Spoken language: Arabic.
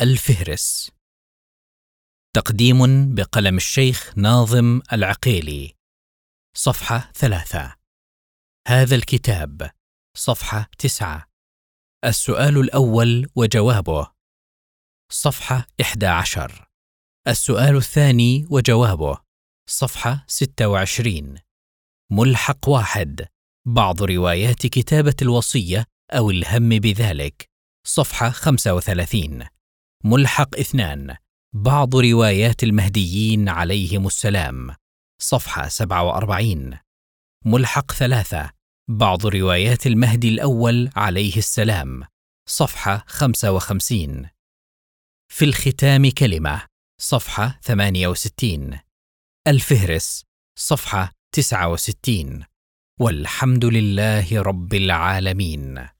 الفهرس. تقديم بقلم الشيخ ناظم العقيلي. صفحة ثلاثة. هذا الكتاب. صفحة تسعة. السؤال الأول وجوابه. صفحة إحدى عشر. السؤال الثاني وجوابه. صفحة ستة وعشرين. ملحق واحد. بعض روايات كتابة الوصية أو الهم بذلك. صفحة خمسة وثلاثين. ملحق اثنان بعض روايات المهديين عليهم السلام صفحة 47 ملحق ثلاثة بعض روايات المهدي الأول عليه السلام صفحة 55 في الختام كلمة صفحة 68 الفهرس صفحة 69 والحمد لله رب العالمين.